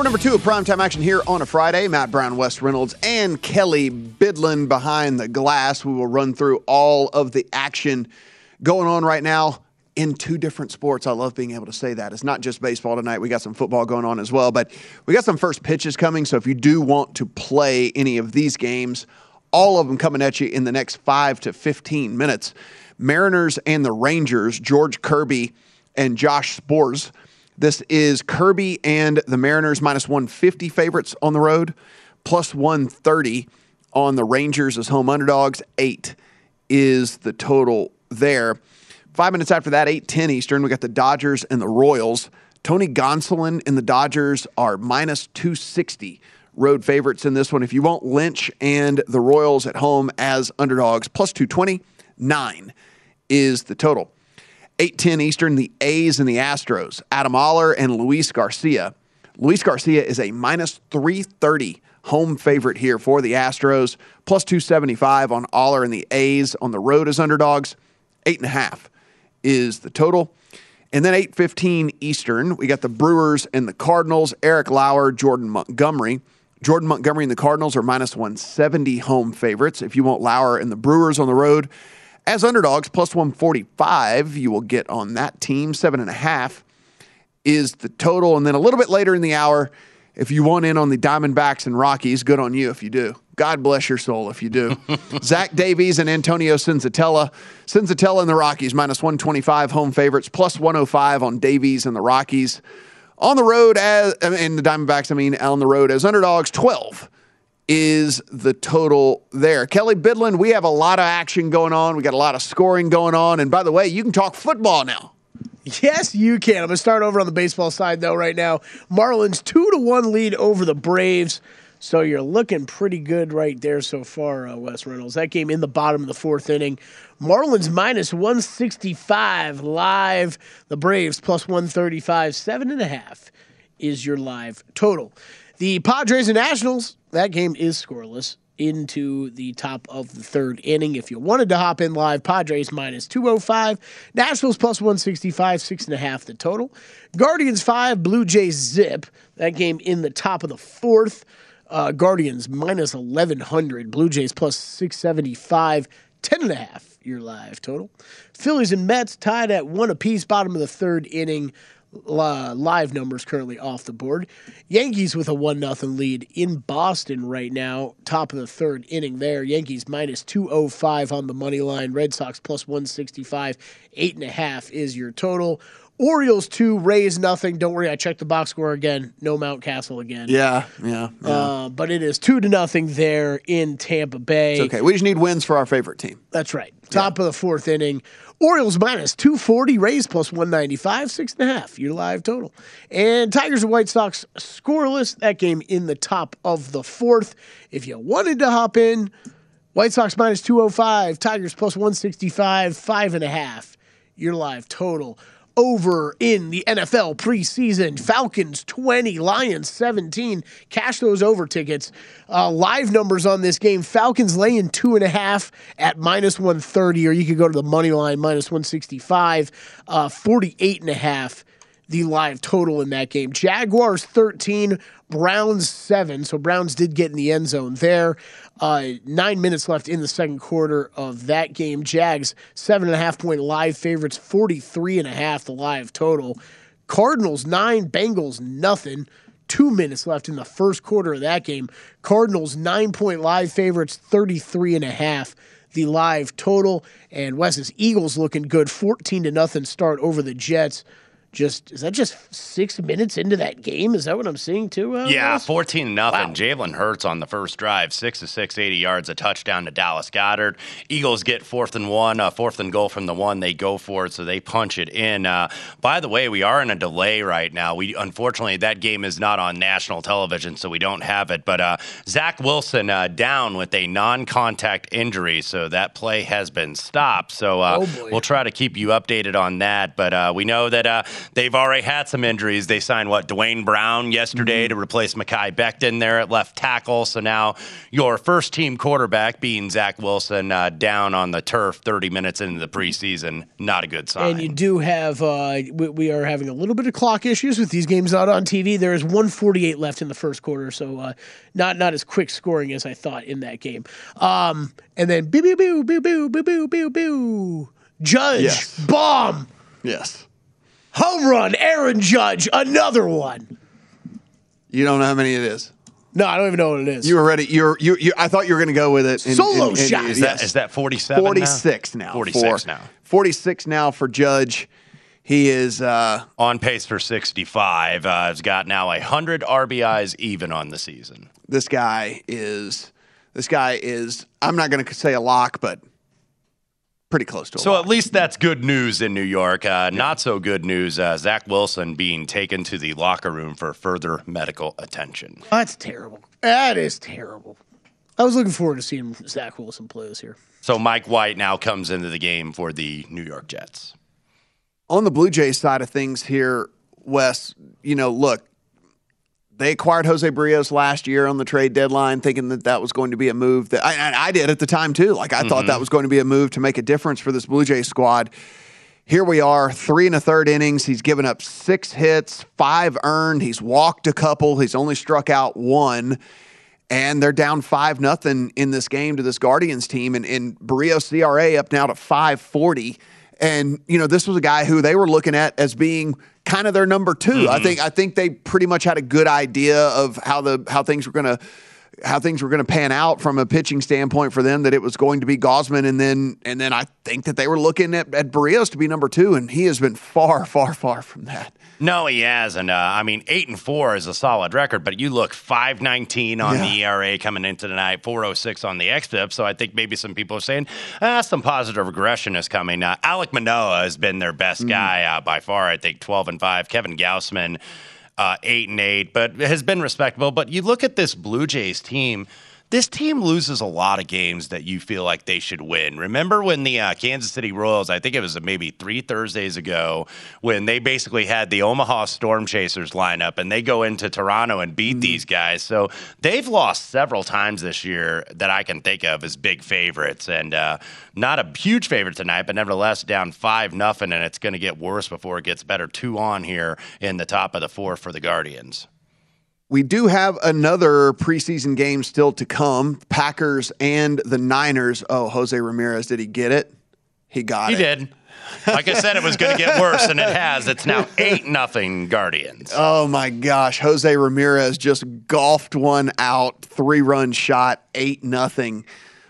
Hour number two of primetime action here on a Friday. Matt Brown, Wes Reynolds, and Kelly Bidlin behind the glass. We will run through all of the action going on right now in two different sports. I love being able to say that. It's not just baseball tonight. We got some football going on as well, but we got some first pitches coming. So if you do want to play any of these games, all of them coming at you in the next five to 15 minutes. Mariners and the Rangers, George Kirby and Josh Sborz. This is Kirby and the Mariners minus 150 favorites on the road, plus 130 on the Rangers as home underdogs. Eight is the total there. Five minutes after that, 8:10 Eastern, we got the Dodgers and the Royals. Tony Gonsolin and the Dodgers are minus 260 road favorites in this one. If you want Lynch and the Royals at home as underdogs, plus 220, nine is the total. 8:10 Eastern, the A's and the Astros. Adam Oller and Luis Garcia. Luis Garcia is a minus 330 home favorite here for the Astros, plus 275 on Oller and the A's on the road as underdogs. Eight and a half is the total. And then 8:15 Eastern, we got the Brewers and the Cardinals. Eric Lauer, Jordan Montgomery. Jordan Montgomery and the Cardinals are minus 170 home favorites. If you want Lauer and the Brewers on the road, as underdogs, plus 145, you will get on that team. Seven and a half is the total. And then a little bit later in the hour, if you want in on the Diamondbacks and Rockies, good on you if you do. God bless your soul if you do. Zach Davies and Antonio Senzatela. Senzatela and the Rockies, minus 125 home favorites, plus 105 on Davies and the Rockies. On the road, as in the Diamondbacks, I mean, on the road as underdogs, 12 is the total there. Kelly Bidlin, we have a lot of action going on. We got a lot of scoring going on. And by the way, you can talk football now. Yes, you can. I'm going to start over on the baseball side, though, right now. Marlins 2 to 1 lead over the Braves. So you're looking pretty good right there so far, uh, Wes Reynolds. That game in the bottom of the fourth inning. Marlins minus 165 live. The Braves plus 135. Seven and a half is your live total. The Padres and Nationals, that game is scoreless into the top of the third inning. If you wanted to hop in live, Padres minus 205, Nationals plus 165, six and a half the total. Guardians five, Blue Jays zip. That game in the top of the fourth. Uh, Guardians minus 1100, Blue Jays plus 675, 10 and a half your live total. Phillies and Mets tied at one apiece, bottom of the third inning. Uh, live numbers currently off the board. Yankees with a one nothing lead in Boston right now, top of the third inning there. Yankees minus two oh five on the money line. Red Sox plus one sixty five. Eight and a half is your total. Orioles two, Rays nothing. Don't worry, I checked the box score again. No Mountcastle again. Yeah, yeah. yeah. Uh, but it is two to nothing there in Tampa Bay. it's okay. We just need wins for our favorite team. That's right. Top of the fourth inning. Orioles minus 240, Rays plus 195, six and a half, your live total. And Tigers and White Sox scoreless. That game in the top of the fourth. If you wanted to hop in, White Sox minus 205, Tigers plus 165, five and a half, your live total. Over in the NFL preseason, Falcons 20, Lions 17. Cash those over tickets. Uh, live numbers on this game Falcons laying two and a half at minus 130, or you could go to the money line minus 165, uh, 48 and a half the live total in that game. Jaguars 13, Browns 7. So Browns did get in the end zone there. Uh, nine minutes left in the second quarter of that game. Jags, seven and a half point live favorites, 43 and a half the live total. Cardinals, nine, Bengals, nothing. Two minutes left in the first quarter of that game. Cardinals, nine point live favorites, 33 and a half the live total. And Wes's Eagles looking good, 14 to nothing start over the Jets just is that just six minutes into that game? Is that what I'm seeing too? Uh, yeah, fourteen nothing. Wow. Jalen Hurts on the first drive, six to six, 80 yards, a touchdown to Dallas Goedert. Eagles get fourth and one, uh, fourth and goal from the one. They go for it, so they punch it in. Uh, by the way, we are in a delay right now. We unfortunately that game is not on national television, so we don't have it. But uh, Zach Wilson uh, down with a non-contact injury, so that play has been stopped. So uh, Oh, we'll try to keep you updated on that. But uh, we know that uh, they've already had some injuries. They signed what Duane Brown yesterday Mm-hmm. to replace Mekhi Becton there at left tackle. So now your first team quarterback, being Zach Wilson, uh, down on the turf 30 minutes into the preseason. Not a good sign. And you do have, uh, we, we are having a little bit of clock issues with these games not on TV. There is 148 left in the first quarter, so uh, not not as quick scoring as I thought in that game. Um, and then, boo, boo, boo, boo, boo, boo, boo, boo, boo. Judge, Yes. bomb, Yes. Home run, Aaron Judge, another one. You don't know how many it is. No, I don't even know what it is. You were ready. You're you. you I thought you were going to go with it. and- Solo and- and- shot. is, that, yes. is that 47? 46 now? 46 for- now. 46 now for Judge. He is uh, On pace for 65. Uh, has got now 100 RBIs even on the season. this guy is this guy is I'm not going to say a lock, but pretty close to a So lock. at least that's good news in New York. Uh, Not so good news. Uh, Zach Wilson being taken to the locker room for further medical attention. That's terrible. That is terrible. I was looking forward to seeing Zach Wilson play this year. So Mike White now comes into the game for the New York Jets. on the Blue Jays side of things here, Wes, you know, look, they acquired Jose Berrios last year on the trade deadline, thinking that that was going to be a move that I, I did at the time too. Like I thought mm-hmm. that was going to be a move to make a difference for this Blue Jays squad. Here we are, three and a third innings. He's given up six hits, five earned. He's walked a couple. He's only struck out one. And they're down five nothing in this game to this Guardians team. And, and Berrios ERA up now to 540. And, you know, this was a guy who they were looking at as being kind of their number 2 I mm-hmm. think I think they pretty much had a good idea of how the how things were gonna how things were going to pan out from a pitching standpoint for them that it was going to be Gausman and then and then I think that they were looking at, at Berrios to be number two and he has been far far far from that. No, he hasn't. Uh, I mean, eight and four is a solid record, but you look five nineteen on Yeah. the ERA coming into tonight, four oh six on the xFIP. So I think maybe some people are saying ah, some positive regression is coming. Uh, Alek Manoah has been their best guy uh, by far. I think twelve and five. Kevin Gausman, uh, eight and eight, but has been respectable. But you look at this Blue Jays team. This team loses a lot of games that you feel like they should win. Remember when the uh, Kansas City Royals, I think it was maybe three Thursdays ago, when they basically had the Omaha Storm Chasers line up and they go into Toronto and beat these guys. So they've lost several times this year that I can think of as big favorites. And uh, not a huge favorite tonight, but nevertheless down 5 nothing, and it's going to get worse before it gets better. Two on here in the top of the fourth for the Guardians. We do have another preseason game still to come. Packers and the Niners. Oh, Jose Ramirez, did he get it? He got He it. He did. Like I said, it was going to get worse, and it has. It's now eight nothing Guardians. Oh my gosh, Jose Ramirez just golfed one out, three run shot, eight nothing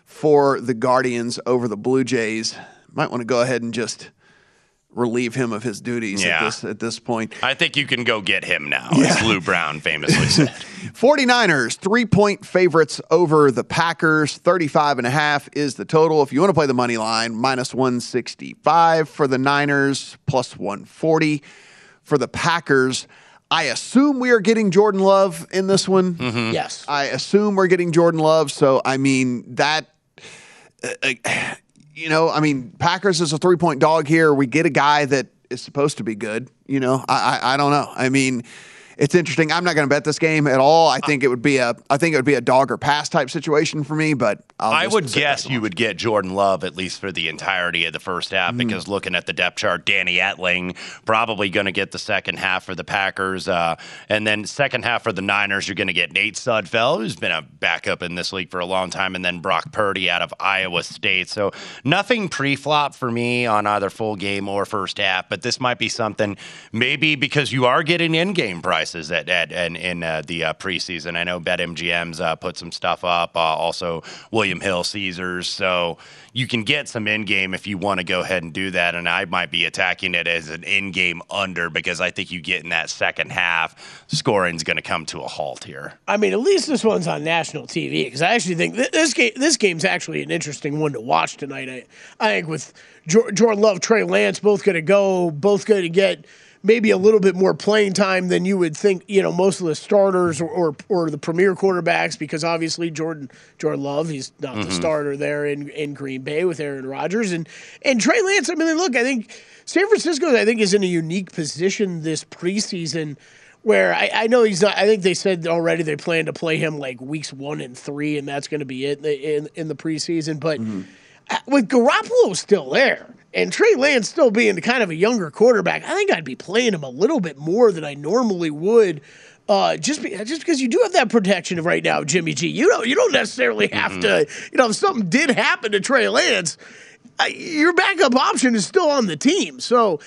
for the Guardians over the Blue Jays. Might want to go ahead and just relieve him of his duties Yeah. at this at this point. I think you can go get him now, as Lou Brown famously said. 49ers, three point favorites over the Packers. 35 and a half is the total. If you want to play the money line, minus 165 for the Niners, plus 140 for the Packers. I assume we are getting Jordan Love in this one. Yes. I assume we're getting Jordan Love. So, I mean, that, uh, uh, you know, I mean, Packers is a three point dog here. We get a guy that is supposed to be good. You know, I, I, I don't know. I mean, it's interesting. I'm not going to bet this game at all. I think it would be a, I think it would be a dog or pass type situation for me. But I'll I would guess you would get Jordan Love at least for the entirety of the first half Mm. because looking at the depth chart, Danny Etling probably going to get the second half for the Packers. Uh, and then second half for the Niners, you're going to get Nate Sudfeld, who's been a backup in this league for a long time, and then Brock Purdy out of Iowa State. So nothing pre flop for me on either full game or first half, but this might be something maybe because you are getting in game prices at, at, and in uh, the uh, preseason. I know BetMGM's uh, put some stuff up, uh, also William Hill Caesars. So you can get some in game if you want to go ahead and do that. And I might be attacking it as an in game under because I think you get in that second half, scoring's going to come to a halt here. I mean, at least this one's on national TV because I actually think th- this game this game's actually an interesting one to watch tonight. I, I think with Jordan Love, Trey Lance, both going to go, both going to get maybe a little bit more playing time than you would think. You know, most of the starters or or, or the premier quarterbacks because obviously Jordan Jordan Love, he's not the starter there in in Green Bay with Aaron Rodgers and and Trey Lance. I mean, look, I think San Francisco, I think, is in a unique position this preseason where I, I know he's not. I think they said already they plan to play him like weeks one and three, and that's going to be it in the, in, in the preseason. But uh, with Garoppolo still there and Trey Lance still being kind of a younger quarterback, I think I'd be playing him a little bit more than I normally would. Uh, just be, just because you do have that protection of right now, Jimmy G. You don't you don't necessarily have to. You know, if something did happen to Trey Lance, uh, your backup option is still on the team. So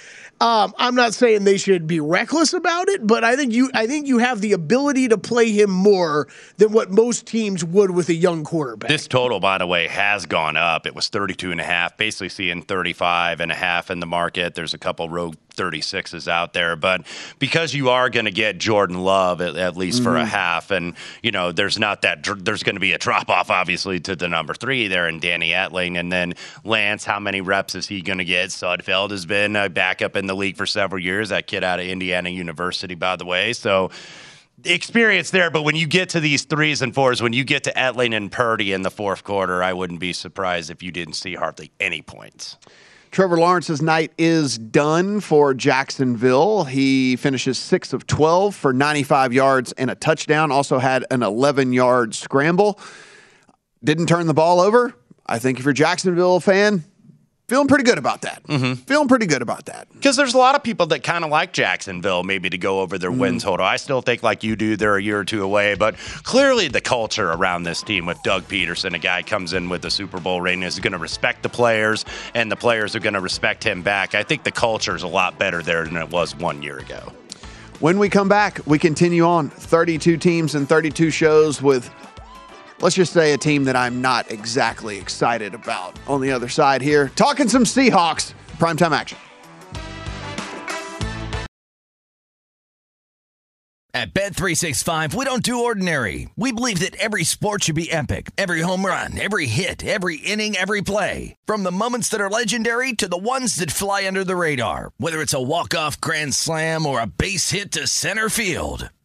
um, I'm not saying they should be reckless about it, but I think you I think you have the ability to play him more than what most teams would with a young quarterback. This total, by the way, has gone up. It was 32 and a half, basically seeing 35 and a half in the market. There's a couple rogue 36s out there, but because you are going to get Jordan Love at, at least for a half, and you know there's not that there's going to be a drop off obviously to the number three there in Danny Etling, and then Lance, how many reps is he going to get? Sudfeld has been a backup in the league for several years. That kid out of Indiana University, by the way, so experience there, but when you get to these threes and fours, when you get to Etling and Purdy in the fourth quarter, I wouldn't be surprised if you didn't see hardly any points. Trevor Lawrence's night is done for Jacksonville. He finishes 6 of 12 for 95 yards and a touchdown. Also had an 11 yard scramble. Didn't turn the ball over. I think if you're a Jacksonville fan, feeling pretty good about that. Mm-hmm. Feeling pretty good about that. Because there's a lot of people that kind of like Jacksonville, maybe to go over their win total. I still think, like you do, they're a year or two away, but clearly the culture around this team with Doug Pederson, a guy comes in with the Super Bowl ring, is going to respect the players, and the players are going to respect him back. I think the culture is a lot better there than it was one year ago. When we come back, we continue on 32 teams and 32 shows with, let's just say, a team that I'm not exactly excited about on the other side here. Talking some Seahawks, primetime action. At Bet365, we don't do ordinary. We believe that every sport should be epic. Every home run, every hit, every inning, every play. From the moments that are legendary to the ones that fly under the radar. Whether it's a walk-off grand slam or a base hit to center field.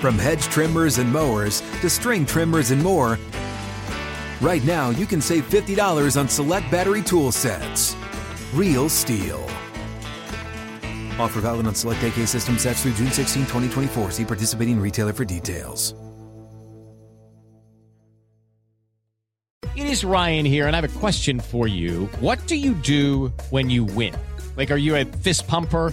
From hedge trimmers and mowers to string trimmers and more, right now you can save $50 on select battery tool sets. Real STIHL. Offer valid on select AK system sets through June 16, 2024. See participating retailer for details. It is Ryan here, and I have a question for you. What do you do when you win? Like, are you a fist pumper?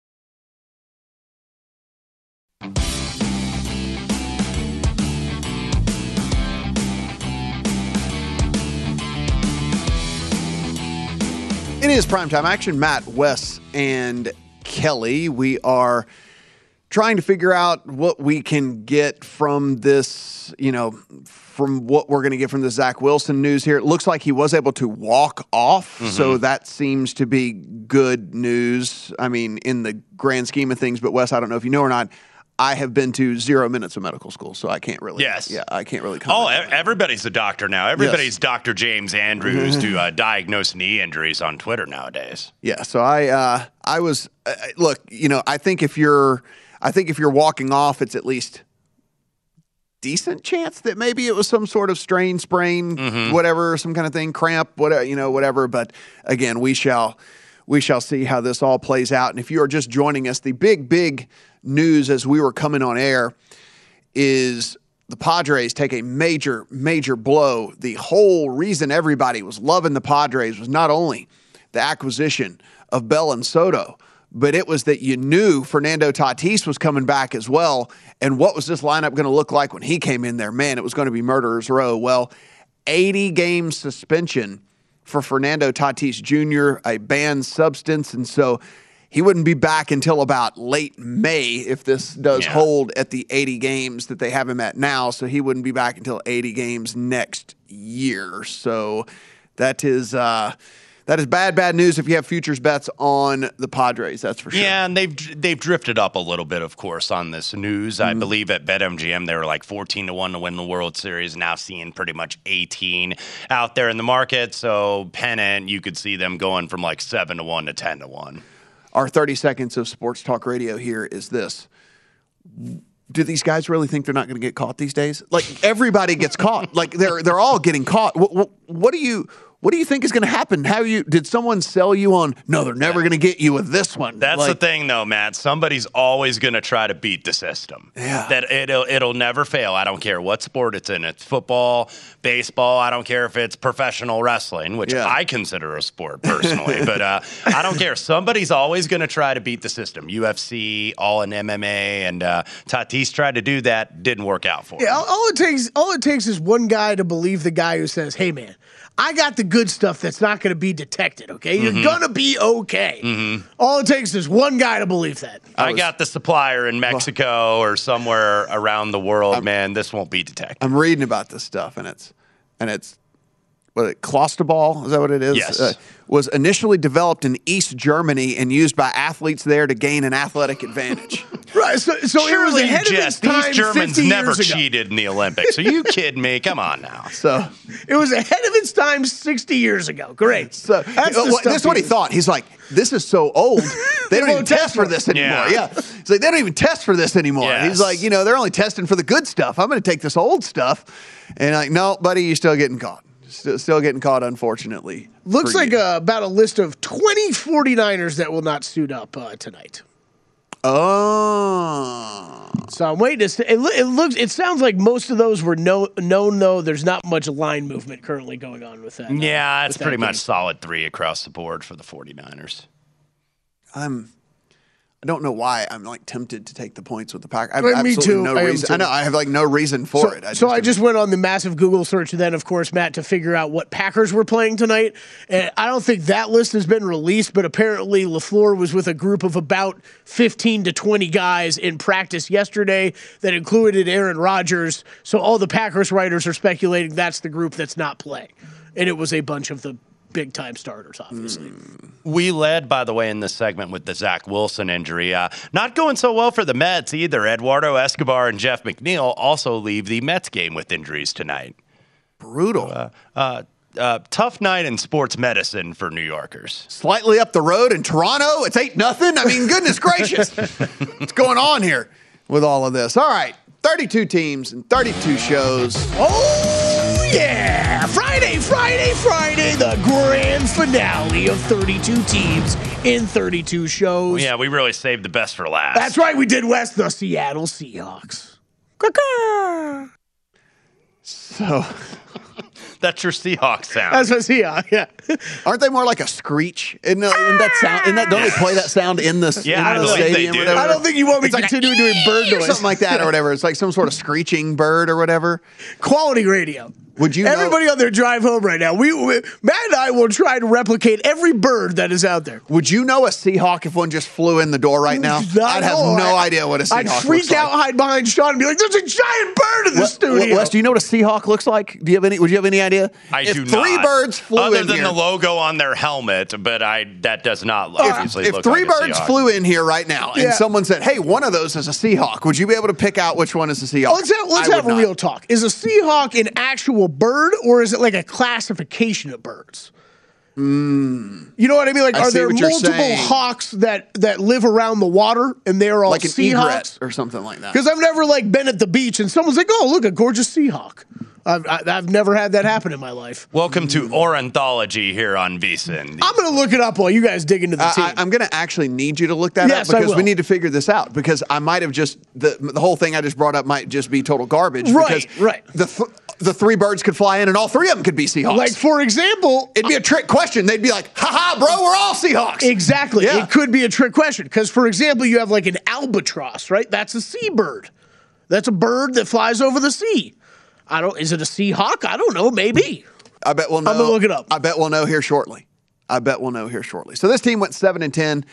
It is primetime action. Matt, Wes, and Kelly. We are trying to figure out what we can get from this, you know, from what we're going to get from the Zach Wilson news here. It looks like he was able to walk off, mm-hmm. so that seems to be good news. I mean, in the grand scheme of things, but Wes, I don't know if you know or not. I have been to zero minutes of medical school, so I can't really. Yes. Yeah, I can't really. Oh, everybody's a doctor now. Everybody's Dr. James Andrews to uh, diagnose knee injuries on Twitter nowadays. Yeah, so I uh, I was uh, look, you know, I think if you're I think if you're walking off, it's at least decent chance that maybe it was some sort of strain, sprain, whatever, some kind of thing, cramp, whatever, you know, whatever. But again, we shall we shall see how this all plays out. And if you are just joining us, the big big news as we were coming on air is the Padres take a major, major blow. The whole reason everybody was loving the Padres was not only the acquisition of Bell and Soto, but it was that you knew Fernando Tatis was coming back as well. And what was this lineup going to look like when he came in there? Man, it was going to be murderer's row. Well, 80 game suspension for Fernando Tatis Jr., a banned substance. And so he wouldn't be back until about late May if this does Yeah. hold at the 80 games that they have him at now. So he wouldn't be back until 80 games next year. So that is uh, that is bad, bad news if you have futures bets on the Padres. That's for sure. Yeah, and they've they've drifted up a little bit, of course, on this news. Mm-hmm. I believe at BetMGM they were like fourteen to one to win the World Series. Now seeing pretty much eighteen out there in the market. So pennant, you could see them going from like seven to one to ten to one. Our 30 seconds of sports talk radio here is this. Do these guys really think they're not going to get caught these days? Like everybody gets caught. Like they're they're all getting caught. What, what, what do you what do you think is going to happen? How you did someone sell you on? No, they're never going to get you with this one. That's Like, the thing, though, Matt. Somebody's always going to try to beat the system. Yeah. That it'll it'll never fail. I don't care what sport it's in. It's football, baseball. I don't care if it's professional wrestling, which Yeah. I consider a sport personally. but uh, I don't care. Somebody's always going to try to beat the system. UFC, all in MMA, and uh, Tatis tried to do that. Didn't work out for him. Yeah, all, all it takes all it takes is one guy to believe the guy who says, "Hey, man, I got the good stuff that's not going to be detected. Okay, Mm-hmm. you're gonna be okay." All it takes is one guy to believe that. I got the supplier in Mexico or somewhere around the world. man, this won't be detected. I'm reading about this stuff, and it's and it's what it clostebol is that what it is? Uh, Yes. was initially developed in East Germany and used by athletes there to gain an athletic advantage. Right. So, so it was Surely, of its Jess, these Germans 50 never cheated in the Olympics. Are you kidding me? Come on now. so, It was ahead of its time 60 years ago. Great. so That's uh, stuff this is what he thought. He's like, "This is so old. They don't even test for this anymore." Yeah. Yeah. He's like, "They don't even test for this anymore." Yes. He's like, "You know, they're only testing for the good stuff. I'm going to take this old stuff." And like, "No, buddy, you're still getting caught. Still, still getting caught, unfortunately." Looks like you. uh, about a list of 20 49ers that will not suit up uh, tonight. Oh. So I'm waiting to. St- it, it looks. It sounds like most of those were no, known, though. There's not much line movement currently going on with that. uh, Yeah, with it's that pretty game. much solid three across the board for the 49ers. I'm I don't know why I'm like tempted to take the points with the Packers. I have me too. no I reason. I know I have like no reason for so, it. I so just I just went on the massive Google search, then of course Matt to figure out what Packers were playing tonight. And I don't think that list has been released, but apparently Lafleur was with a group of about fifteen to twenty guys in practice yesterday that included Aaron Rodgers. So all the Packers writers are speculating that's the group that's not playing, and it was a bunch of the big time starters, obviously. We led, by the way, in this segment with the Zach Wilson injury. Uh, not going so well for the Mets either. Eduardo Escobar and Jeff McNeil also leave the Mets game with injuries tonight. brutal. Uh, uh, uh, tough night in sports medicine for New Yorkers. Slightly up the road in Toronto, it's eight nothing. I mean, goodness gracious, what's going on here with all of this? All right, 32 teams and 32 shows. Oh, yeah! Friday, Friday, Friday, the grand finale of 32 teams in 32 shows. Yeah, we really saved the best for last. That's right, we did Wes, the Seattle Seahawks. So That's your Seahawks sound. That's what Seahawks, yeah. Aren't they more like a screech? Isn't, that- isn't that sound? Isn't that, don't they play that sound in the, Yeah, in I the believe they stadium? do. I don't think you want me It's like a continuing doing bird or noise. something like that or whatever. It's like some sort of screeching bird or whatever. Quality radio. Would you know- Everybody on their drive home right now, we, we Matt and I will try to replicate every bird that is out there. Would you know a Seahawk if one just flew in the door right now? Not I'd have no I- idea what a Seahawk is. I'd freak looks out, like. hide behind Sean, and be like, "There's a giant bird in the Wes- studio." Wes, do you know what a Seahawk looks like? Do you have any? Would you have any idea? I if do three not. birds flew in here. Other in than here, the logo on their helmet, but I that does not obviously if look three like birds Seahawk. flew in here right now and Yeah. someone said, "Hey, one of those is a Seahawk," would you be able to pick out which one is a Seahawk? Let's have, let's have a not. real talk. Is a Seahawk an actual bird, or is it like a classification of birds? Hmm. You know what I mean? Like. I are there multiple hawks that that live around the water, and they're all like an Seahawks? egret or something like that. Because I've never like been at the beach and someone's like, "Oh, look, a gorgeous Seahawk." I've, I, I've never had that happen in my life. Welcome to ornithology here on VSIN. I'm gonna look it up while you guys dig into the I, team. I, I'm going to actually need you to look that Yes, up because we need to figure this out. Because I might have just the the whole thing I just brought up might just be total garbage. Right, because right. The th- the three birds could fly in, and all three of them could be Seahawks. like for example, It'd be a trick question. They'd be like, "Ha ha, bro, we're all Seahawks." Exactly. Yeah. It could be a trick question because, for example, you have like an albatross, right? That's a seabird. That's a bird that flies over the sea. I don't. Is it a seahawk? I don't know. Maybe. I bet we'll know. I'm gonna look it up. I bet we'll know here shortly. I bet we'll know here shortly. So this team went seven and ten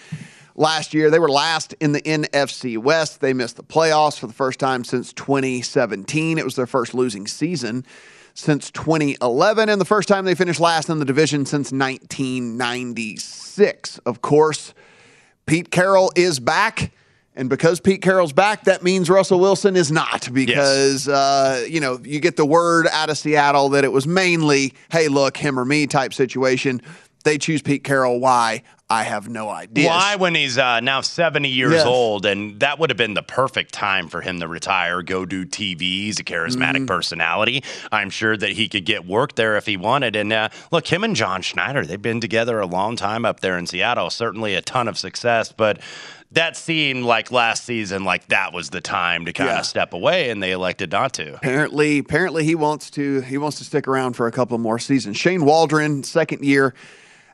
last year. They were last in the NFC West. They missed the playoffs for the first time since 2017. It was their first losing season since 2011, and the first time they finished last in the division since 1996. Of course, Pete Carroll is back. And because Pete Carroll's back, that means Russell Wilson is not because, uh, you know, you get the word out of Seattle that it was mainly, hey, look, him or me type situation. They choose Pete Carroll. Why? I have no idea. Why, when he's uh, now 70 years Yes. old, and that would have been the perfect time for him to retire, go do TV. He's a charismatic Mm-hmm. personality. I'm sure that he could get work there if he wanted. And uh, look, him and John Schneider, they've been together a long time up there in Seattle. Certainly a ton of success, but that seemed like last season, like that was the time to kind of step away, and they elected not to. Apparently, apparently he wants to he wants to stick around for a couple more seasons. Shane Waldron, second year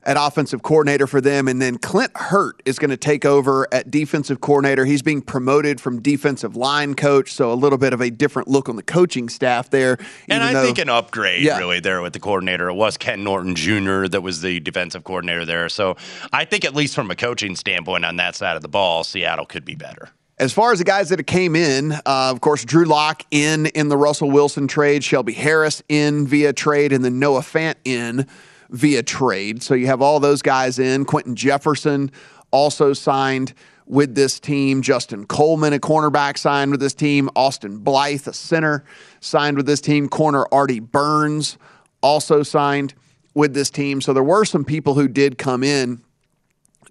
at offensive coordinator for them, and then Clint Hurtt is going to take over at defensive coordinator. He's being promoted from defensive line coach, so a little bit of a different look on the coaching staff there. And I though- think an upgrade Yeah. really there with the coordinator. It was Ken Norton Jr. that was the defensive coordinator there. So I think at least from a coaching standpoint on that side of the ball, Seattle could be better. As far as the guys that came in, uh, of course, Drew Lock in in the Russell Wilson trade, Shelby Harris in via trade, and then Noah Fant in via trade. So you have all those guys in. Quinton Jefferson also signed with this team. Justin Coleman, a cornerback, signed with this team. Austin Blythe, a center, signed with this team. Corner Artie Burns also signed with this team. So there were some people who did come in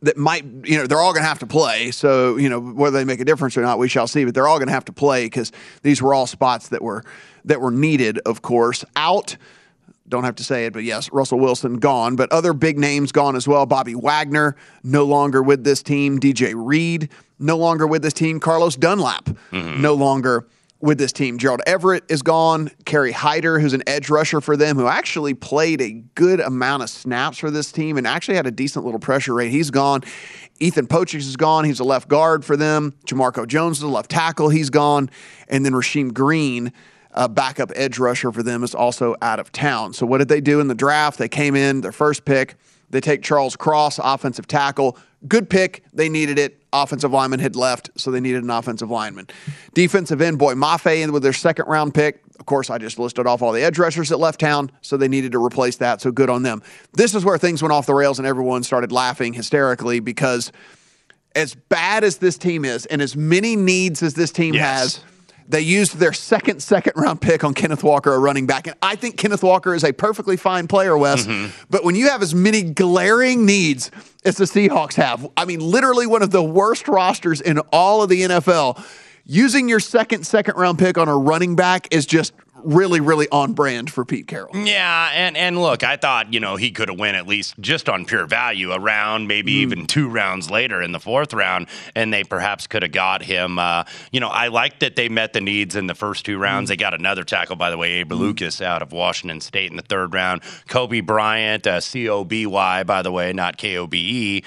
that might, you know, they're all going to have to play. So, you know, whether they make a difference or not, we shall see. But they're all going to have to play because these were all spots that were that were needed. Of course, out. Don't have to say it, but yes, Russell Wilson gone. But other big names gone as well. Bobby Wagner no longer with this team. DJ Reed no longer with this team. Carlos Dunlap mm-hmm. no longer with this team. Gerald Everett is gone. Kerry Hyder, who's an edge rusher for them, who actually played a good amount of snaps for this team and actually had a decent little pressure rate. He's gone. Ethan Pocic is gone. He's a left guard for them. Jamarco Jones is a left tackle. He's gone. And then Rasheem Green, a backup edge rusher for them, is also out of town. So what did they do in the draft? They came in, their first pick. They take Charles Cross, offensive tackle. Good pick. They needed it. Offensive lineman had left, so they needed an offensive lineman. Defensive end, Boye Mafe with their second round pick. Of course, I just listed off all the edge rushers that left town, so they needed to replace that. So good on them. This is where things went off the rails and everyone started laughing hysterically because as bad as this team is and as many needs as this team Yes. has, they used their second second round pick on Kenneth Walker, a running back. And I think Kenneth Walker is a perfectly fine player, Wes. Mm-hmm. But when you have as many glaring needs as the Seahawks have, I mean, literally one of the worst rosters in all of the NFL, using your second second round pick on a running back is just really, really on brand for Pete Carroll. Yeah, and and look, I thought you know he could have went at least just on pure value a round, maybe even two rounds later in the fourth round, and they perhaps could have got him. Uh, you know, I like that they met the needs in the first two rounds. They got another tackle, by the way, Abe Lucas out of Washington State in the third round. Coby Bryant, uh, C O B Y, by the way, not K O B E.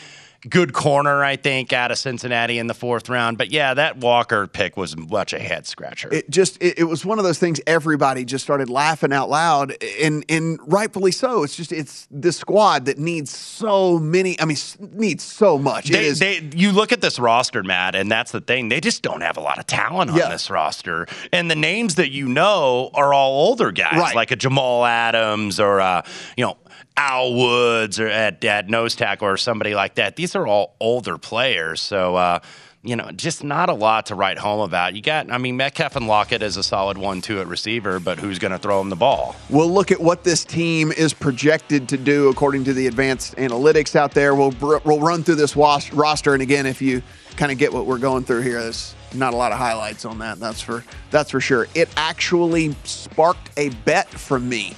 Good corner, I think, out of Cincinnati in the fourth round. But yeah, that Walker pick was much a head scratcher. it just it, it was one of those things everybody just started laughing out loud and and rightfully so it's just it's this squad that needs so many i mean needs so much They, is they, you look at this roster, Matt, and that's the thing. They just don't have a lot of talent on Yeah. this roster. And the names that you know are all older guys, Right. like a Jamal Adams or, uh, you know, Al Woods or at, at nose tackle or somebody like that. These are all older players. So, uh, you know, just not a lot to write home about. You got, I mean, Metcalf and Lockett is a solid one, two at receiver, but who's going to throw him the ball? we'll look at what this team is projected to do according to the advanced analytics out there we'll we'll run through this was- roster and again if you kind of get what we're going through here there's not a lot of highlights on that that's for that's for sure it actually sparked a bet from me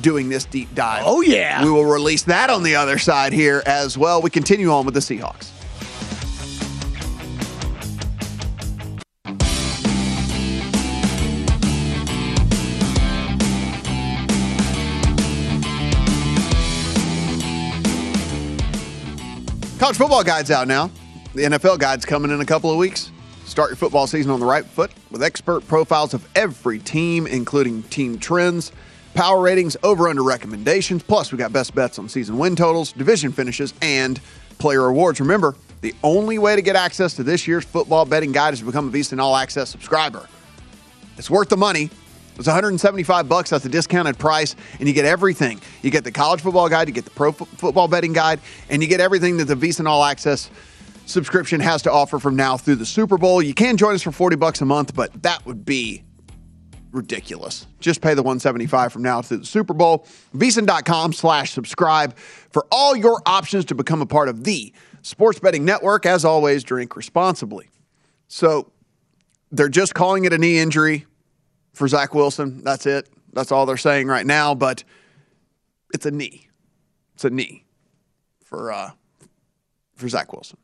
doing this deep dive Oh, yeah. we will release that on the other side here as well we continue on with the seahawks College football guide's out now. The NFL guide's coming in a couple of weeks. Start your football season on the right foot with expert profiles of every team, including team trends, power ratings, over under recommendations. Plus, we got best bets on season win totals, division finishes, and player awards. Remember, the only way to get access to this year's football betting guide is to become a VSiN All Access subscriber. It's worth the money. It's 175 bucks. That's a discounted price, and you get everything. You get the college football guide, you get the pro fo- football betting guide, and you get everything that the VSiN All Access subscription has to offer from now through the Super Bowl. You can join us for 40 bucks a month, but that would be ridiculous. Just pay the 175 from now to the Super Bowl. VSiN.com slash subscribe for all your options to become a part of the sports betting network. As always, drink responsibly. So they're just calling it a knee injury for Zach Wilson. That's it. That's all they're saying right now. But it's a knee. It's a knee for uh, for Zach Wilson.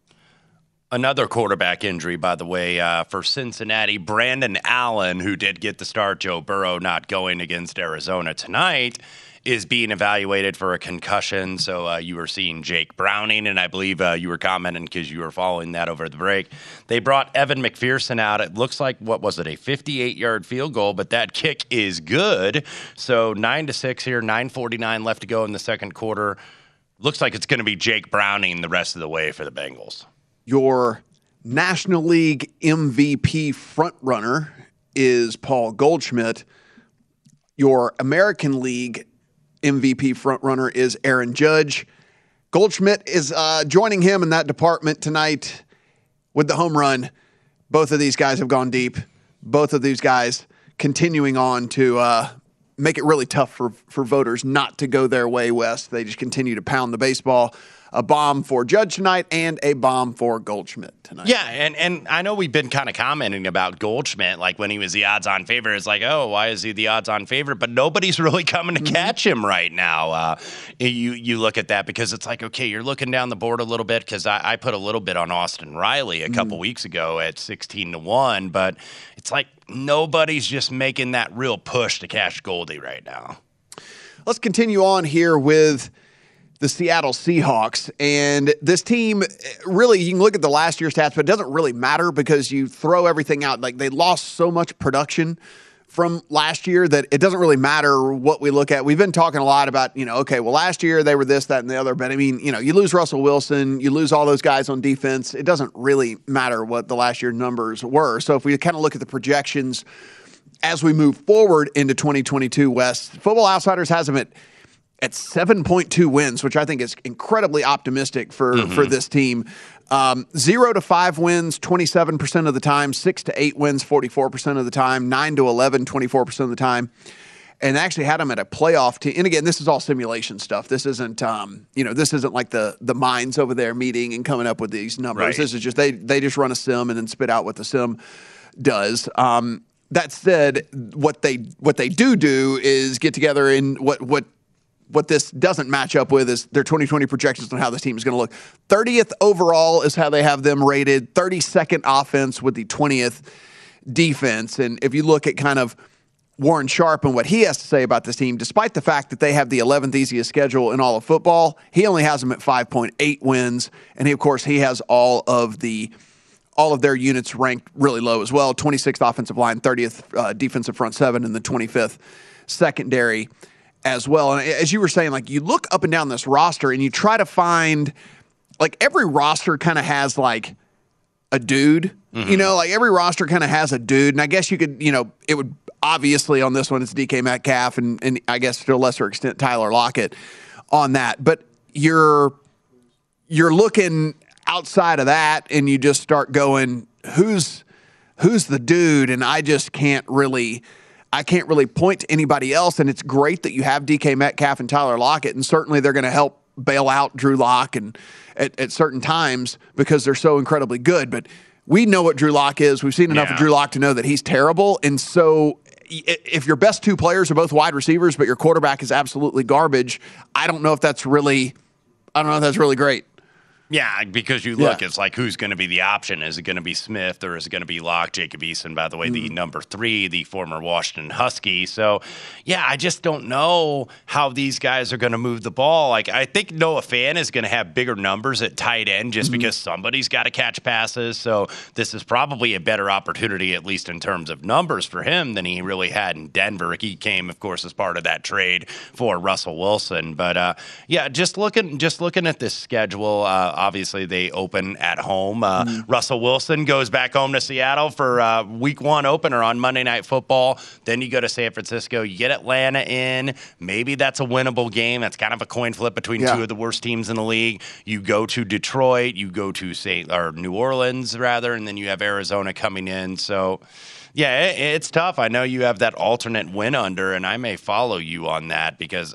Another quarterback injury, by the way, uh, for Cincinnati. Brandon Allen, who did get the start, Joe Burrow not going against Arizona tonight, is being evaluated for a concussion. So uh, you were seeing Jake Browning, and I believe uh, you were commenting because you were following that over the break. They brought Evan McPherson out. It looks like what was it, a 58-yard field goal, but that kick is good. So nine to six here, 9:49 left to go in the second quarter. Looks like it's going to be Jake Browning the rest of the way for the Bengals. Your National League MVP frontrunner is Paul Goldschmidt. Your American League MVP frontrunner is Aaron Judge. Goldschmidt is uh, joining him in that department tonight with the home run. Both of these guys have gone deep. Both of these guys continuing on to uh, make it really tough for, for voters not to go their way Wes. They just continue to pound the baseball. A bomb for Judge tonight and a bomb for Goldschmidt tonight. Yeah, and, and I know we've been kind of commenting about Goldschmidt, like when he was the odds on favorite. It's like, oh, why is he the odds on favorite? But nobody's really coming to catch him right now. Uh, you you look at that because it's like, okay, you're looking down the board a little bit because I, I put a little bit on Austin Riley a couple weeks ago at 16 to 1, but it's like nobody's just making that real push to catch Goldie right now. Let's continue on here with the Seattle Seahawks. And this team, really, you can look at the last year's stats, but it doesn't really matter because you throw everything out. Like they lost so much production from last year that it doesn't really matter what we look at. We've been talking a lot about, you know, okay, well, last year they were this, that, and the other. But I mean, you know, you lose Russell Wilson, you lose all those guys on defense. It doesn't really matter what the last year numbers were. So if we kind of look at the projections as we move forward into 2022, Wes, Football Outsiders has them at at 7.2 wins, which I think is incredibly optimistic for Mm-hmm. for this team. Um, zero to five wins, 27% of the time. Six to eight wins, 44% of the time. Nine to 11, 24% of the time. And actually had them at a playoff team. And again, this is all simulation stuff. This isn't, um, you know, this isn't like the the minds over there meeting and coming up with these numbers. Right. This is just they they just run a sim and then spit out what the sim does. Um, that said, what they what they do do is get together in what what what this doesn't match up with is their 2020 projections on how this team is going to look. 30th overall is how they have them rated. 32nd offense with the 20th defense. And if you look at kind of Warren Sharp and what he has to say about this team, despite the fact that they have the 11th easiest schedule in all of football, he only has them at 5.8 wins. And he, of course, he has all of the all of their units ranked really low as well 26th offensive line, 30th uh, defensive front seven, and the 25th secondary as well. And as you were saying, like you look up and down this roster and you try to find, like every roster kind of has like a dude. You mm-hmm. know, like every roster kind of has a dude. And I guess you could, you know, it would obviously on this one it's DK Metcalf and, and I guess to a lesser extent Tyler Lockett on that. But you're you're looking outside of that and you just start going, who's who's the dude? And I just can't really I can't really point to anybody else. And it's great that you have DK Metcalf and Tyler Lockett, and certainly they're going to help bail out Drew Lock and at, at certain times because they're so incredibly good. But we know what Drew Lock is. We've seen enough Yeah. of Drew Lock to know that he's terrible. And so if your best two players are both wide receivers, but your quarterback is absolutely garbage, I don't know if that's really I don't know if that's really great. Yeah, because you look, Yeah. it's like who's going to be the option? Is it going to be Smith or is it going to be Lock? Jacob Eason, by the way, the number three, the former Washington Husky. So, yeah, I just don't know how these guys are going to move the ball. Like, I think Noah Fant is going to have bigger numbers at tight end just because somebody's got to catch passes. So, this is probably a better opportunity, at least in terms of numbers for him, than he really had in Denver. He came, of course, as part of that trade for Russell Wilson. But uh, yeah, just looking, just looking at this schedule. Uh, obviously, they open at home. Uh, Russell Wilson goes back home to Seattle for uh, Week One opener on Monday Night Football. Then you go to San Francisco. You get Atlanta in. Maybe that's a winnable game. That's kind of a coin flip between Yeah. two of the worst teams in the league. You go to Detroit. You go to St. or New Orleans rather, and then you have Arizona coming in. So. Yeah, it, it's tough. I know you have that alternate win under, and I may follow you on that because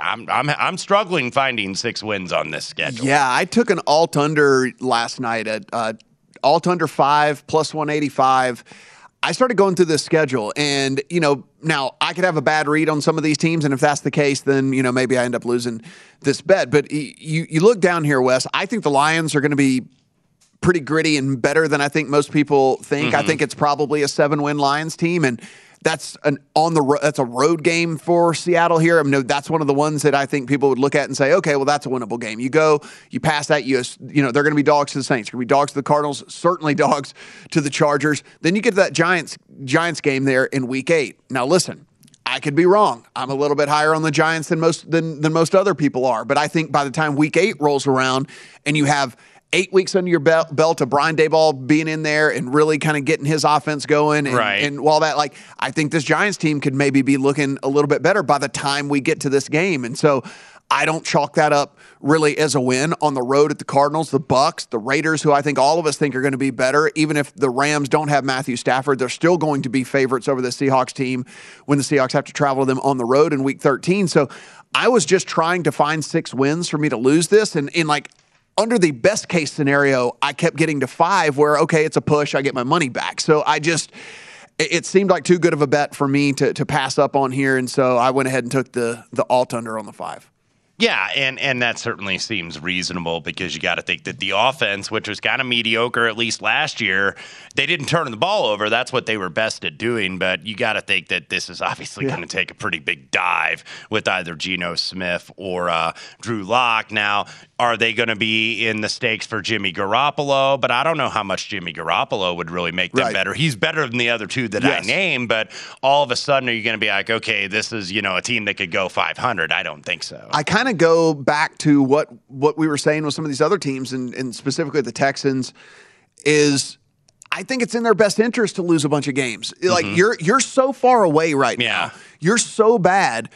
I'm I'm I'm struggling finding six wins on this schedule. Yeah, I took an alt under last night at uh, alt under five plus 185. I started going through this schedule, and you know, now I could have a bad read on some of these teams, and if that's the case, then you know maybe I end up losing this bet. But you you look down here, Wes. I think the Lions are going to be pretty gritty and better than I think most people think. I think it's probably a seven win Lions team, and that's an on the ro- that's a road game for Seattle here. I mean, that's one of the ones that I think people would look at and say, okay, well, that's a winnable game. You go, you pass that, you you know they're going to be dogs to the Saints, going to be dogs to the Cardinals, certainly dogs to the Chargers. Then you get to that Giants Giants game there in Week Eight. Now, listen. I could be wrong. I'm a little bit higher on the Giants than most than than most other people are, but I think by the time Week Eight rolls around and you have eight weeks under your belt, belt of Brian Daboll being in there and really kind of getting his offense going, and, Right. and while that, like, I think this Giants team could maybe be looking a little bit better by the time we get to this game, and so. I don't chalk that up really as a win on the road at the Cardinals, the Bucs, the Raiders, who I think all of us think are going to be better. Even if the Rams don't have Matthew Stafford, they're still going to be favorites over the Seahawks team when the Seahawks have to travel to them on the road in Week 13. So I was just trying to find six wins for me to lose this, and in like under the best case scenario, I kept getting to five where, okay, it's a push, I get my money back. So I just, it, seemed like too good of a bet for me to, to pass up on here. And so I went ahead and took the, the alt under on the five. Yeah, and and that certainly seems reasonable because you got to think that the offense, which was kind of mediocre at least last year, they didn't turn the ball over. That's what they were best at doing. But you got to think that this is obviously yeah. going to take a pretty big dive with either Geno Smith or uh, Drew Lock. Now, are they going to be in the stakes for Jimmy Garoppolo? But I don't know how much Jimmy Garoppolo would really make them right. better. He's better than the other two that yes. I named, but all of a sudden, are you going to be like, okay, this is you know a team that could go 500? I don't think so. I kind of go back to what what we were saying with some of these other teams, and, and specifically the Texans, is I think it's in their best interest to lose a bunch of games. Like mm-hmm. you're you're so far away right yeah. now. You're so bad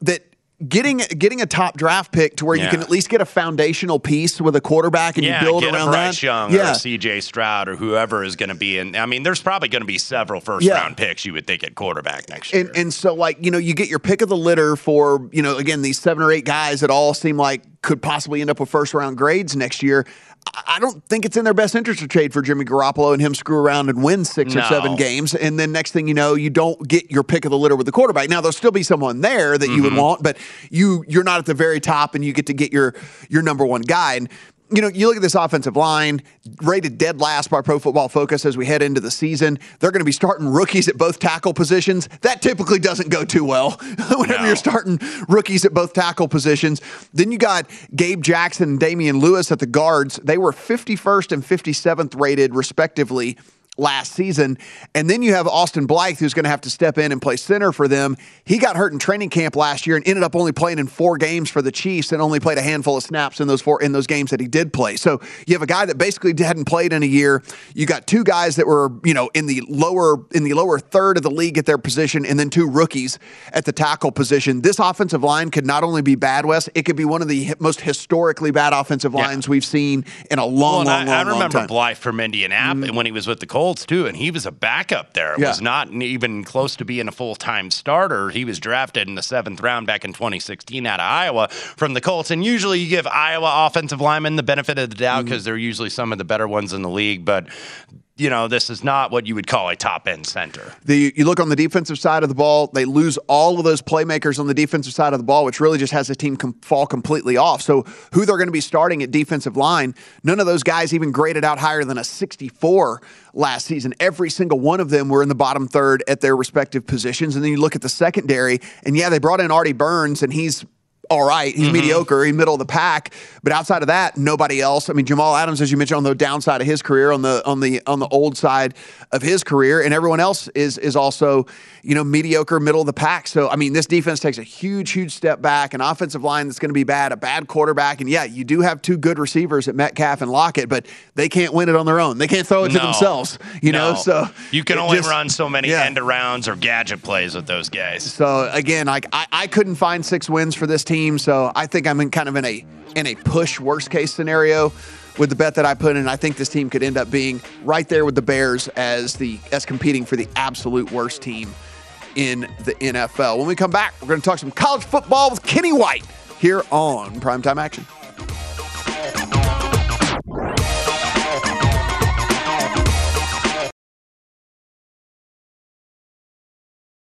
that getting getting a top draft pick to where yeah. you can at least get a foundational piece with a quarterback and yeah, you build get around that. Young yeah. or C.J. Stroud or whoever is going to be in. I mean, there's probably going to be several first yeah. round picks you would think at quarterback next year. And, and so, like you know, you get your pick of the litter for you know again these seven or eight guys that all seem like could possibly end up with first round grades next year. I don't think it's in their best interest to trade for Jimmy Garoppolo and him screw around and win six no. or seven games. And then next thing you know, you don't get your pick of the litter with the quarterback. Now there'll still be someone there that mm-hmm. you would mm-hmm. want, but you you're not at the very top and you get to get your your number one guy. And you know, you look at this offensive line, rated dead last by Pro Football Focus as we head into the season. They're going to be starting rookies at both tackle positions. That typically doesn't go too well whenever no. you're starting rookies at both tackle positions. Then you got Gabe Jackson and Damien Lewis at the guards. They were 51st and 57th rated, respectively last season. And then you have Austin Blythe, who's going to have to step in and play center for them. He got hurt in training camp last year and ended up only playing in four games for the Chiefs and only played a handful of snaps in those four in those games that he did play. So you have a guy that basically hadn't played in a year. You got two guys that were, you know, in the lower in the lower third of the league at their position, and then two rookies at the tackle position. This offensive line could not only be bad, Wes, it could be one of the most historically bad offensive lines yeah. we've seen in a long, well, long, I, long, I remember long Blythe from Indianapolis mm-hmm. when he was with the Colts Colts too, and he was a backup there. Yeah. was not even close to being a full time starter. He was drafted in the seventh round back in 2016 out of Iowa from the Colts. And usually you give Iowa offensive linemen the benefit of the doubt because mm-hmm. they're usually some of the better ones in the league, but you know, this is not what you would call a top end center. The, you look on the defensive side of the ball, they lose all of those playmakers on the defensive side of the ball, which really just has the team com- fall completely off. So, who they're going to be starting at defensive line, none of those guys even graded out higher than a 64 last season. Every single one of them were in the bottom third at their respective positions. And then you look at the secondary, and yeah, they brought in Artie Burns, and he's all right. He's mm-hmm. mediocre. He's middle of the pack. But outside of that, nobody else. I mean, Jamal Adams, as you mentioned, on the downside of his career, on the on the on the old side of his career, and everyone else is is also you know mediocre, middle of the pack. So I mean, this defense takes a huge, huge step back. An offensive line that's going to be bad, a bad quarterback, and yeah, you do have two good receivers at Metcalf and Lockett, but they can't win it on their own. They can't throw it no. to themselves. You no. know, so you can only just, run so many yeah. end arounds or gadget plays with those guys. So again, like I, I couldn't find six wins for this team, so I think think I'm in kind of in a in a push worst case scenario with the bet that I put in. I think this team could end up being right there with the Bears as the as competing for the absolute worst team in the NFL. When we come back, we're going to talk some college football with Kenny White here on Primetime Action.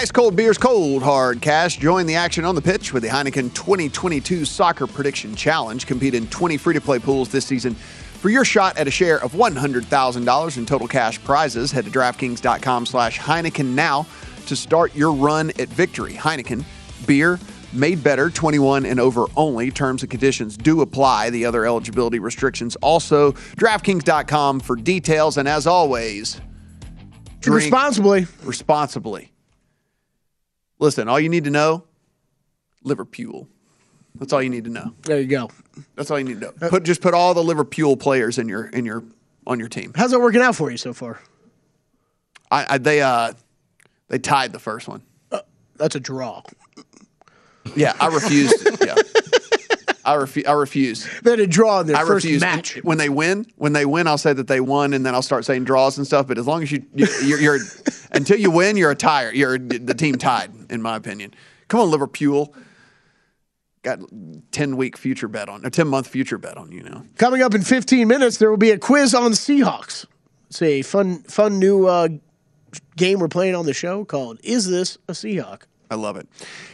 Ice cold beers, cold hard cash. Join the action on the pitch with the Heineken 2022 Soccer Prediction Challenge. Compete in 20 free to play pools this season for your shot at a share of $100,000 in total cash prizes. Head to DraftKings.com slash Heineken now to start your run at victory. Heineken, beer made better, 21 and over only. Terms and conditions do apply. The other eligibility restrictions also. DraftKings.com for details. And as always, drink responsibly. Responsibly. Listen, all you need to know Liverpool. That's all you need to know. There you go. That's all you need to know. Put just put all the Liverpool players in your in your on your team. How's that working out for you so far? I, I they uh they tied the first one. Uh, that's a draw. Yeah, I refused. yeah. I, refu- I refuse. They had a draw in their I first refuse. match. When they win, when they win, I'll say that they won, and then I'll start saying draws and stuff. But as long as you, you you're, you're until you win, you're a tire. You're the team tied, in my opinion. Come on, Liverpool. Got ten week future bet on, a ten month future bet on you now. Coming up in 15 minutes, there will be a quiz on Seahawks. It's a fun, fun new uh, game we're playing on the show called "Is This a Seahawk?" I love it.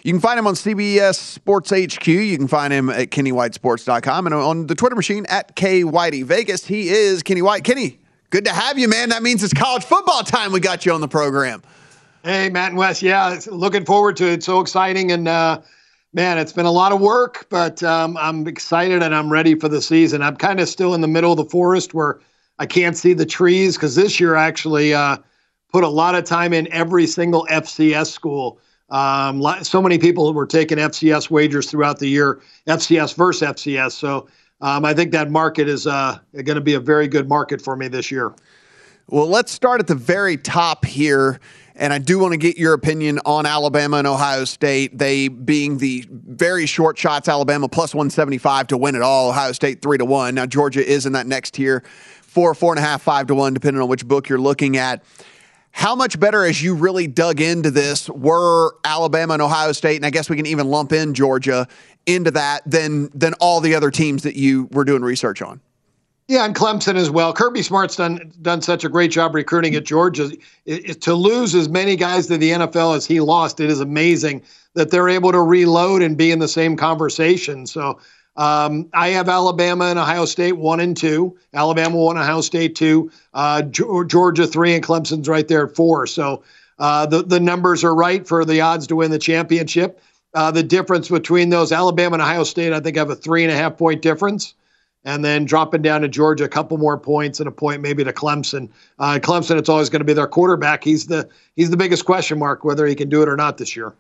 You can find him on CBS Sports HQ. You can find him at KennyWhiteSports.com and on the Twitter machine at KWhiteyVegas. He is Kenny White. Kenny, good to have you, man. That means it's college football time. We got you on the program. Hey, Matt and Wes. Yeah, looking forward to it. So exciting. And, uh, man, it's been a lot of work, but um, I'm excited and I'm ready for the season. I'm kind of still in the middle of the forest where I can't see the trees because this year I actually uh, put a lot of time in every single FCS school. Um, so many people were taking FCS wagers throughout the year, FCS versus FCS. So um, I think that market is uh, going to be a very good market for me this year. Well, let's start at the very top here. And I do want to get your opinion on Alabama and Ohio State. They being the very short shots, Alabama plus 175 to win it all, Ohio State three to one. Now, Georgia is in that next tier, four, four and a half, five to one, depending on which book you're looking at. How much better, as you really dug into this, were Alabama and Ohio State, and I guess we can even lump in Georgia into that than than all the other teams that you were doing research on? Yeah, and Clemson as well. Kirby Smart's done done such a great job recruiting at Georgia. It, it, to lose as many guys to the NFL as he lost, it is amazing that they're able to reload and be in the same conversation. So um, I have Alabama and Ohio State one and two. Alabama one, Ohio State two. Uh, Georgia three, and Clemson's right there at four. So uh, the the numbers are right for the odds to win the championship. Uh, the difference between those Alabama and Ohio State, I think, have a three and a half point difference and then dropping down to Georgia a couple more points and a point maybe to Clemson. Uh, Clemson, it's always going to be their quarterback. He's the he's the biggest question mark whether he can do it or not this year.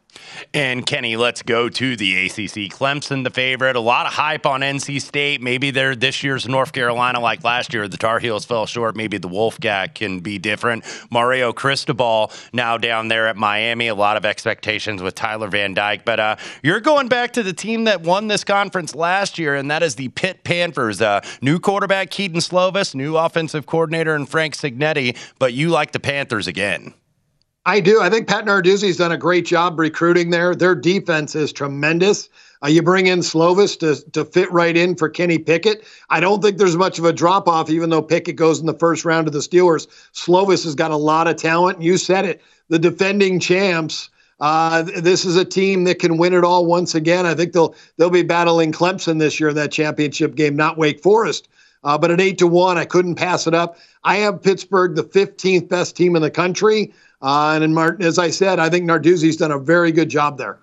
And Kenny, let's go to the ACC. Clemson, the favorite. A lot of hype on NC State. Maybe they're this year's North Carolina, like last year. The Tar Heels fell short. Maybe the Wolfpack can be different. Mario Cristobal now down there at Miami. A lot of expectations with Tyler Van Dyke. But uh, you're going back to the team that won this conference last year, and that is the Pitt Panthers. Uh, new quarterback Kedon Slovis, new offensive coordinator and Frank Cignetti. But you like the Panthers again. I do. I think Pat Narduzzi's done a great job recruiting there. Their defense is tremendous. Uh, you bring in Slovis to, to fit right in for Kenny Pickett. I don't think there's much of a drop off, even though Pickett goes in the first round of the Steelers. Slovis has got a lot of talent. You said it. The defending champs Uh, this is a team that can win it all once again. I think they'll they'll be battling Clemson this year in that championship game, not Wake Forest. Uh, but at eight to one, I couldn't pass it up. I have Pittsburgh, the 15th best team in the country, uh, and in Martin, as I said, I think Narduzzi's done a very good job there.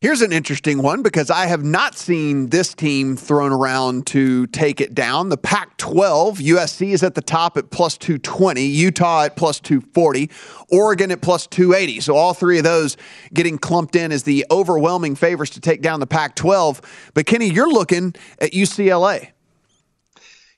Here's an interesting one because I have not seen this team thrown around to take it down. The Pac 12, USC is at the top at plus 220, Utah at plus 240, Oregon at plus 280. So all three of those getting clumped in as the overwhelming favorites to take down the Pac 12. But Kenny, you're looking at UCLA.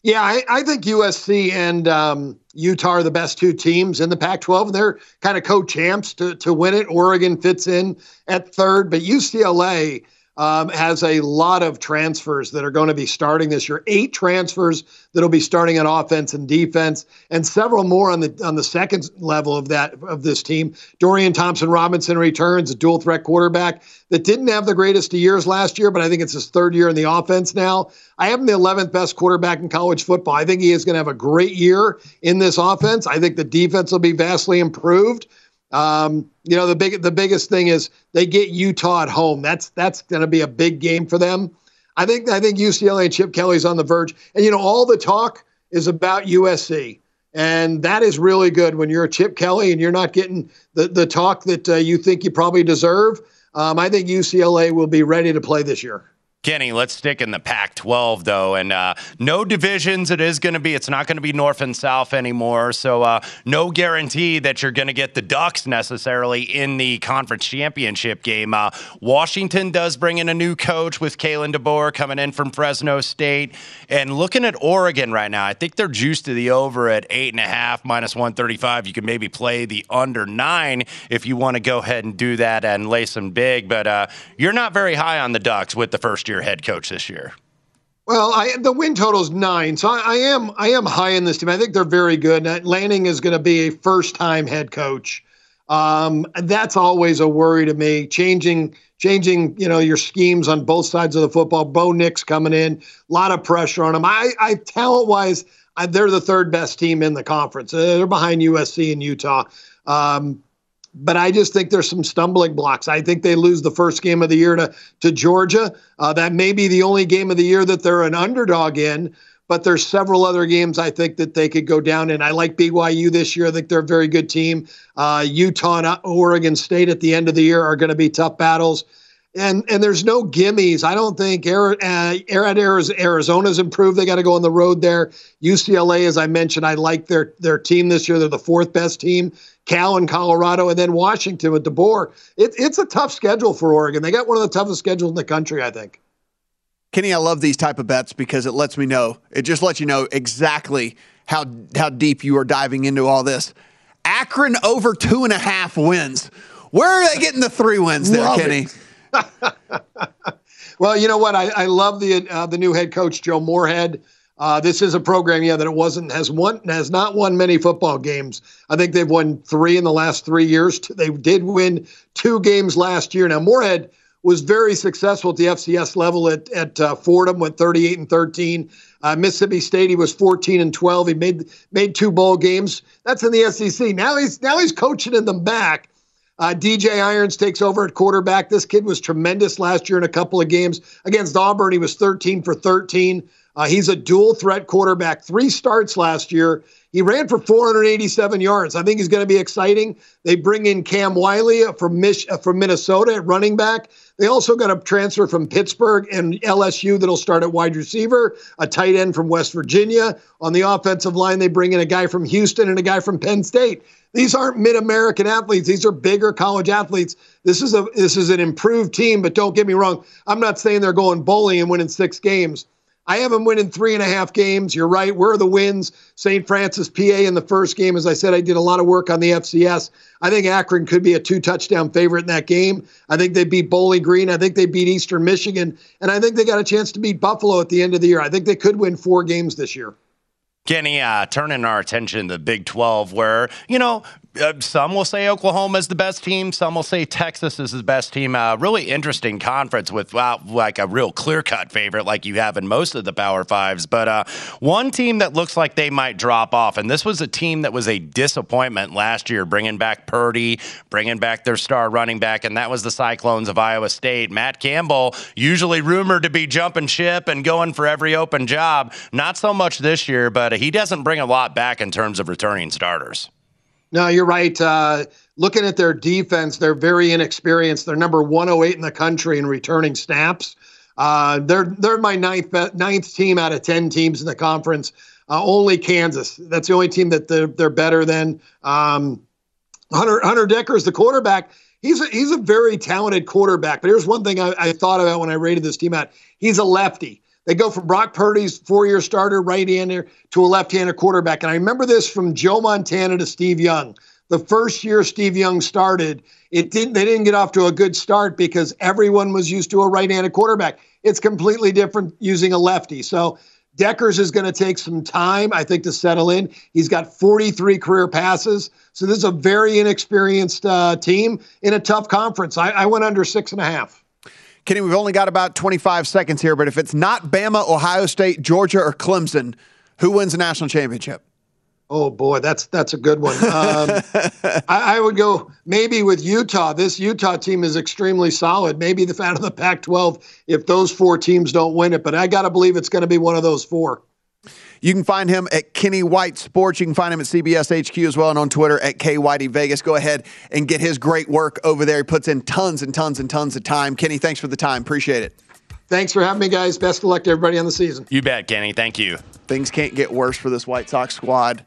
Yeah, I, I think USC and um, Utah are the best two teams in the Pac 12. They're kind of co champs to, to win it. Oregon fits in at third, but UCLA um, has a lot of transfers that are going to be starting this year. Eight transfers that'll be starting on offense and defense, and several more on the on the second level of that of this team. Dorian Thompson Robinson returns, a dual threat quarterback that didn't have the greatest of years last year, but I think it's his third year in the offense now. I have him the 11th best quarterback in college football. I think he is going to have a great year in this offense. I think the defense will be vastly improved. Um, you know, the big the biggest thing is they get Utah at home. That's that's going to be a big game for them. I think I think UCLA and Chip Kelly's on the verge. And you know, all the talk is about USC. And that is really good when you're a Chip Kelly and you're not getting the, the talk that uh, you think you probably deserve. Um, I think UCLA will be ready to play this year. Kenny, let's stick in the Pac 12, though. And uh, no divisions. It is going to be, it's not going to be North and South anymore. So, uh, no guarantee that you're going to get the Ducks necessarily in the conference championship game. Uh, Washington does bring in a new coach with Kalen DeBoer coming in from Fresno State. And looking at Oregon right now, I think they're juiced to the over at eight and a half, minus 135. You can maybe play the under nine if you want to go ahead and do that and lay some big. But uh, you're not very high on the Ducks with the first year head coach this year? Well, I, the win total is nine, so I, I, am I am high in this team. I think they're very good. Lanning is going to be a first time head coach. Um, that's always a worry to me. Changing changing you know your schemes on both sides of the football. Bo Nix coming in, a lot of pressure on them. I, I talent wise, they're the third best team in the conference. Uh, they're behind USC and Utah. Um, but I just think there's some stumbling blocks. I think they lose the first game of the year to to Georgia. Uh, that may be the only game of the year that they're an underdog in. But there's several other games I think that they could go down in. I like BYU this year. I think they're a very good team. Uh, Utah and Oregon State at the end of the year are going to be tough battles and and there's no gimmies. I don't think uh, Arizona's improved. They got to go on the road there. UCLA, as I mentioned, I like their their team this year. They're the fourth best team. Cal and Colorado, and then Washington with DeBoer. It, it's a tough schedule for Oregon. They got one of the toughest schedules in the country, I think. Kenny, I love these type of bets because it lets me know. It just lets you know exactly how how deep you are diving into all this. Akron over two and a half wins. Where are they getting the three wins there, love Kenny? Well, you know what? I, I love the uh, the new head coach Joe Moorhead. Uh, this is a program, yeah, that it wasn't has won has not won many football games. I think they've won three in the last three years. They did win two games last year. Now Moorhead was very successful at the FCS level at at uh, Fordham, went 38 and 13. Uh, Mississippi State, he was 14 and 12. He made made two bowl games. That's in the SEC. Now he's now he's coaching in the back uh, DJ Irons takes over at quarterback. This kid was tremendous last year in a couple of games against Auburn. He was 13 for 13. Uh, he's a dual threat quarterback. Three starts last year. He ran for 487 yards. I think he's going to be exciting. They bring in Cam Wiley from Mich- uh, from Minnesota at running back. They also got a transfer from Pittsburgh and LSU that'll start at wide receiver, a tight end from West Virginia. On the offensive line, they bring in a guy from Houston and a guy from Penn State. These aren't mid-American athletes. These are bigger college athletes. This is a this is an improved team, but don't get me wrong. I'm not saying they're going bowling and winning six games. I have them winning three and a half games. You're right. Where are the wins? St. Francis, PA in the first game. As I said, I did a lot of work on the FCS. I think Akron could be a two touchdown favorite in that game. I think they beat Bowling Green. I think they beat Eastern Michigan. And I think they got a chance to beat Buffalo at the end of the year. I think they could win four games this year. Kenny, uh, turning our attention to the Big 12, where, you know, some will say Oklahoma is the best team. Some will say Texas is the best team. Uh, really interesting conference with uh, like a real clear cut favorite, like you have in most of the Power Fives. But uh, one team that looks like they might drop off, and this was a team that was a disappointment last year, bringing back Purdy, bringing back their star running back, and that was the Cyclones of Iowa State. Matt Campbell, usually rumored to be jumping ship and going for every open job, not so much this year, but he doesn't bring a lot back in terms of returning starters. No, you're right. Uh, looking at their defense, they're very inexperienced. They're number 108 in the country in returning snaps. Uh, they're they're my ninth ninth team out of ten teams in the conference. Uh, only Kansas. That's the only team that they're, they're better than. Um, Hunter Hunter Decker is the quarterback. He's a, he's a very talented quarterback. But here's one thing I, I thought about when I rated this team out. He's a lefty. They go from Brock Purdy's four-year starter, right-hander, to a left-handed quarterback. And I remember this from Joe Montana to Steve Young. The first year Steve Young started, it didn't. They didn't get off to a good start because everyone was used to a right-handed quarterback. It's completely different using a lefty. So Dekkers is going to take some time, I think, to settle in. He's got 43 career passes. So this is a very inexperienced uh, team in a tough conference. I, I went under six and a half. Kenny, we've only got about 25 seconds here, but if it's not Bama, Ohio State, Georgia, or Clemson, who wins the national championship? Oh boy, that's that's a good one. Um, I, I, would go maybe with Utah. This Utah team is extremely solid. Maybe the out of the Pac-12 if those four teams don't win it, but I got to believe it's going to be one of those four. You can find him at Kenny White Sports. You can find him at CBS HQ as well and on Twitter at KYD Vegas. Go ahead and get his great work over there. He puts in tons and tons and tons of time. Kenny, thanks for the time. Appreciate it. Thanks for having me, guys. Best of luck to everybody on the season. You bet, Kenny. Thank you. Things can't get worse for this White Sox squad.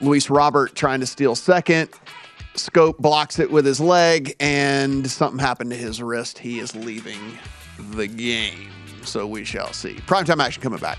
Luis Robert trying to steal second. Schoop blocks it with his leg, and something happened to his wrist. He is leaving the game. So we shall see. Primetime action coming back.